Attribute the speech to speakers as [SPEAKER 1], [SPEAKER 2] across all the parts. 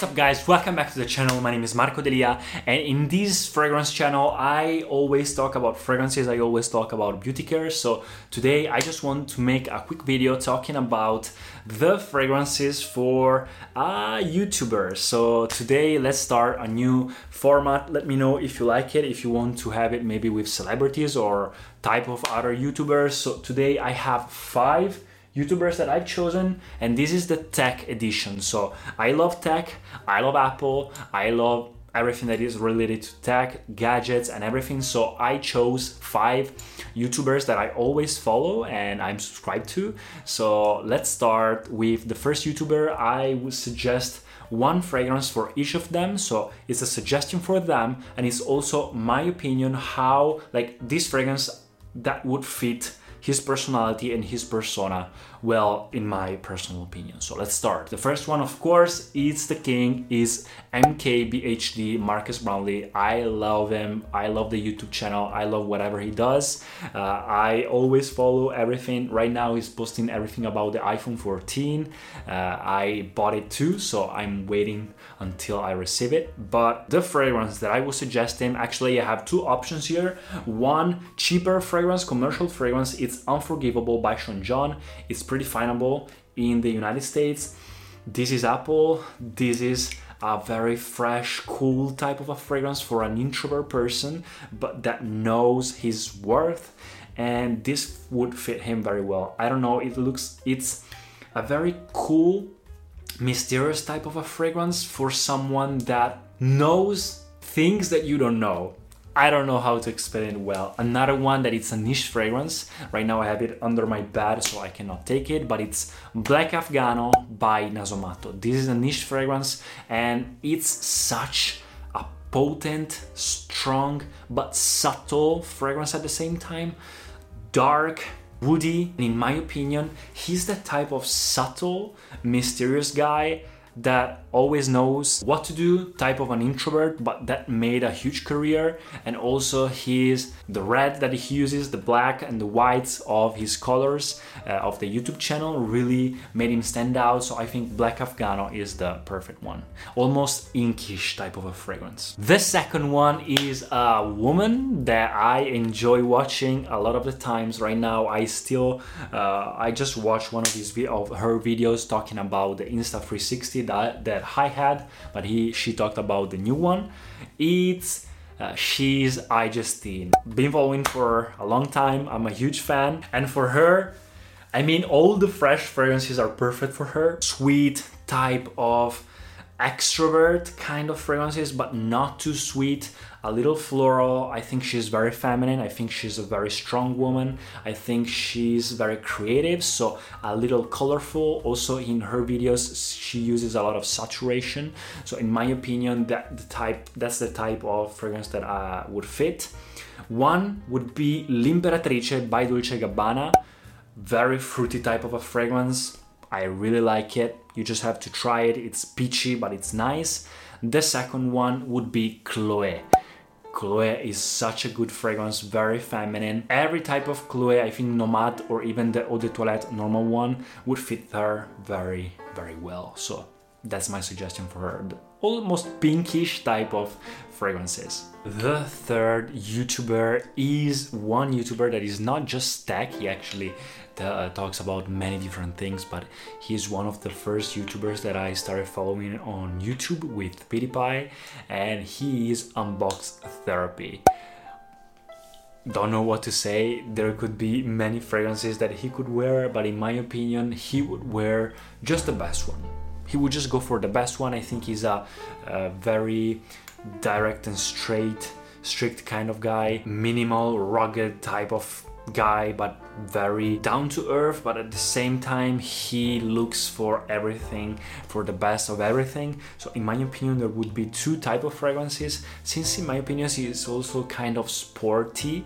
[SPEAKER 1] What's up, guys? Welcome back to the channel. My name is Marco Delia, and in this fragrance channel, I always talk about fragrances, I always talk about beauty care. So, today I just want to make a quick video talking about the fragrances for uh, YouTubers. So, today let's start a new format. Let me know if you like it, if you want to have it maybe with celebrities or type of other YouTubers. So, today I have five YouTubers that I've chosen, and this is the tech edition. So I love tech, I love Apple, I love everything that is related to tech, gadgets, and everything. So I chose five YouTubers that I always follow and I'm subscribed to. So let's start with the first YouTuber. I would suggest one fragrance for each of them so it's a suggestion for them and it's also my opinion how like this fragrance that would fit his personality and his persona well in my personal opinion. So let's start. The first one of course is the king is mkbhd Marques Brownlee. I love him. I love the youtube channel. I love whatever he does. Uh, i always follow everything. Right now he's posting everything about the iphone 14 uh, i bought it too so i'm waiting until i receive it. But the fragrance that i would suggest him actually i have two options here. One cheaper fragrance commercial fragrance. It's unforgivable by sean john it's pretty findable in the United States. This is Apple. This is a very fresh, cool type of a fragrance for an introvert person, but that knows his worth. And this would fit him very well. I don't know, it looks, it's a very cool, mysterious type of a fragrance for someone that knows things that you don't know. I don't know how to explain it well. Another one that it's a niche fragrance. Right now I have it under my bed so I cannot take it, but it's Black Afghano by Nasomatto. This is a niche fragrance and it's such a potent, strong, but subtle fragrance at the same time. Dark, woody, and in my opinion, he's the type of subtle, mysterious guy that always knows what to do, type of an introvert, but that made a huge career. And also, his the red that he uses, the black and the whites of his colors uh, of the YouTube channel really made him stand out. So I think Black Afghano is the perfect one, almost inkish type of a fragrance. The second one is a woman that I enjoy watching a lot of the times. Right now, I still uh, I just watched one of his of her videos talking about the Insta 360 that that I had, but he she talked about the new one. It's uh, she's iJustine. Been following for a long time. I'm a huge fan, and for her, I mean, all the fresh fragrances are perfect for her. Sweet type of extrovert kind of fragrances, but not too sweet. A little floral. I think she's very feminine. I think she's a very strong woman. I think she's very creative, so a little colorful. Also, in her videos, she uses a lot of saturation. So, in my opinion, that the type that's the type of fragrance that uh, would fit. One would be L'Imperatrice by Dolce Gabbana. Very fruity type of a fragrance. I really like it. You just have to try it. It's peachy, but it's nice. The second one would be Chloe. Chloe is such a good fragrance, very feminine. Every type of Chloe, I think Nomad or even the Eau de Toilette normal one would fit her very, very well. So that's my suggestion for her. The almost pinkish type of fragrances. The third YouTuber is one YouTuber that is not just tech, he actually uh, talks about many different things, but he's one of the first YouTubers that I started following on YouTube with PewDiePie, and he is Unbox Therapy. Don't know what to say. There could be many fragrances that he could wear, but in my opinion, he would wear just the best one. He would just go for the best one. I think he's a, a very direct and straight, strict kind of guy, minimal, rugged type of guy, but very down to earth. But at the same time, he looks for everything, for the best of everything. So, in my opinion, there would be two type of fragrances. Since, in my opinion, he is also kind of sporty,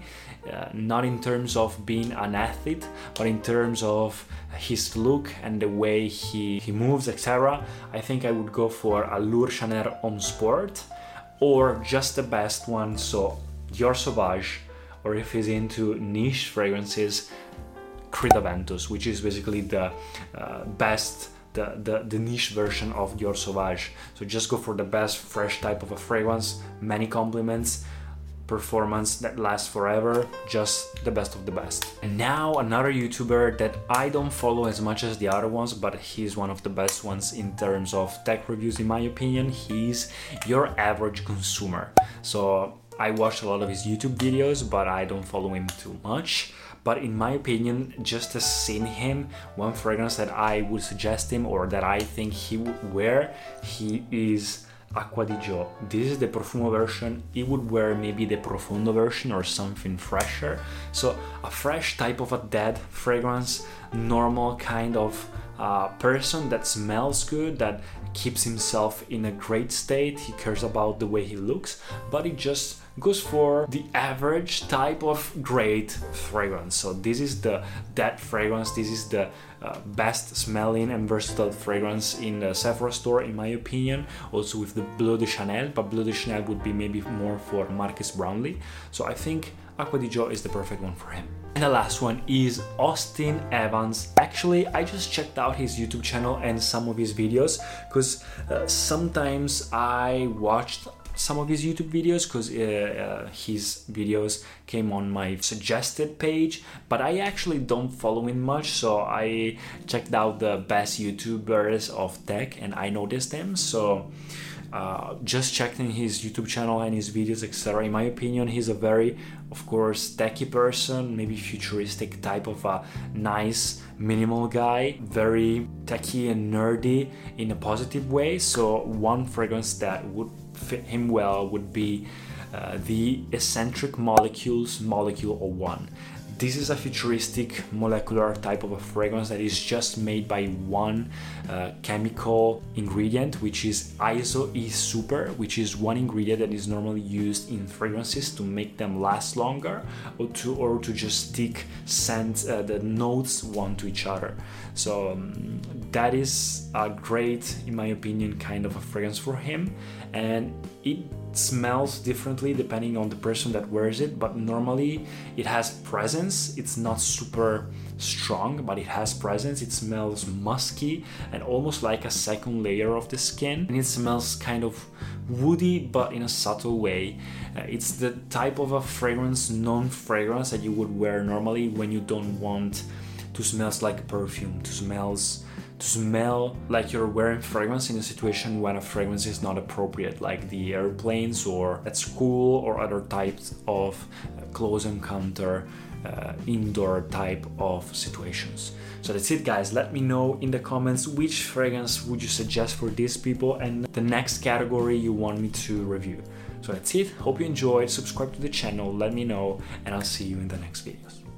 [SPEAKER 1] uh, not in terms of being an athlete, but in terms of his look and the way he, he moves, etc. I think I would go for Allure Chanel Homme Sport or just the best one, so Dior Sauvage, or if he's into niche fragrances, Creed Aventus, which is basically the uh, best the, the, the, niche version of Dior Sauvage. So just go for the best fresh type of a fragrance, many compliments, performance that lasts forever, just the best of the best. And now another YouTuber that I don't follow as much as the other ones, but he's one of the best ones in terms of tech reviews in my opinion. He's your average consumer. So I watch a lot of his YouTube videos, but I don't follow him too much. But in my opinion, just to seeing him, one fragrance that I would suggest him or that I think he would wear, he is Acqua di Gio. This is the Profumo version. He would wear maybe the Profondo version or something fresher. So a fresh type of a dead fragrance, normal kind of uh, person that smells good, that keeps himself in a great state. He cares about the way he looks, but he just goes for the average type of great fragrance. So this is the that fragrance. This is the uh, best smelling and versatile fragrance in the Sephora store, in my opinion. Also with the Bleu de Chanel, but Bleu de Chanel would be maybe more for Marques Brownlee. So I think Acqua di Gio is the perfect one for him. And the last one is Austin Evans. Actually, I just checked out his YouTube channel and some of his videos because uh, sometimes I watched some of his YouTube videos because uh, uh, his videos came on my suggested page, but I actually don't follow him much, so I checked out the best YouTubers of tech and I noticed them. So uh, just checking his YouTube channel and his videos, etc. In my opinion, he's a very, of course, techy person, maybe futuristic type of a nice, minimal guy, very techy and nerdy in a positive way. So, one fragrance that would fit him well would be uh, the Escentric Molecules molecule 01 this is a futuristic molecular type of a fragrance that is just made by one uh, chemical ingredient, which is iso e super, which is one ingredient that is normally used in fragrances to make them last longer or to or to just stick scent uh, the notes one to each other. So um, that is a great, in my opinion, kind of a fragrance for him, and it smells differently depending on the person that wears it but normally it has presence. It's not super strong but it has presence. It smells musky and almost like a second layer of the skin. And it smells kind of woody but in a subtle way. Uh, it's the type of a fragrance non fragrance that you would wear normally when you don't want to smells like perfume to smells smell like you're wearing fragrance in a situation when a fragrance is not appropriate, like the airplanes or at school or other types of close encounter. Uh, indoor type of situations. So that's it, guys. Let me know in the comments which fragrance would you suggest for these people and the next category you want me to review. So that's it. Hope you enjoyed. Subscribe to the channel. Let me know, and I'll see you in the next videos.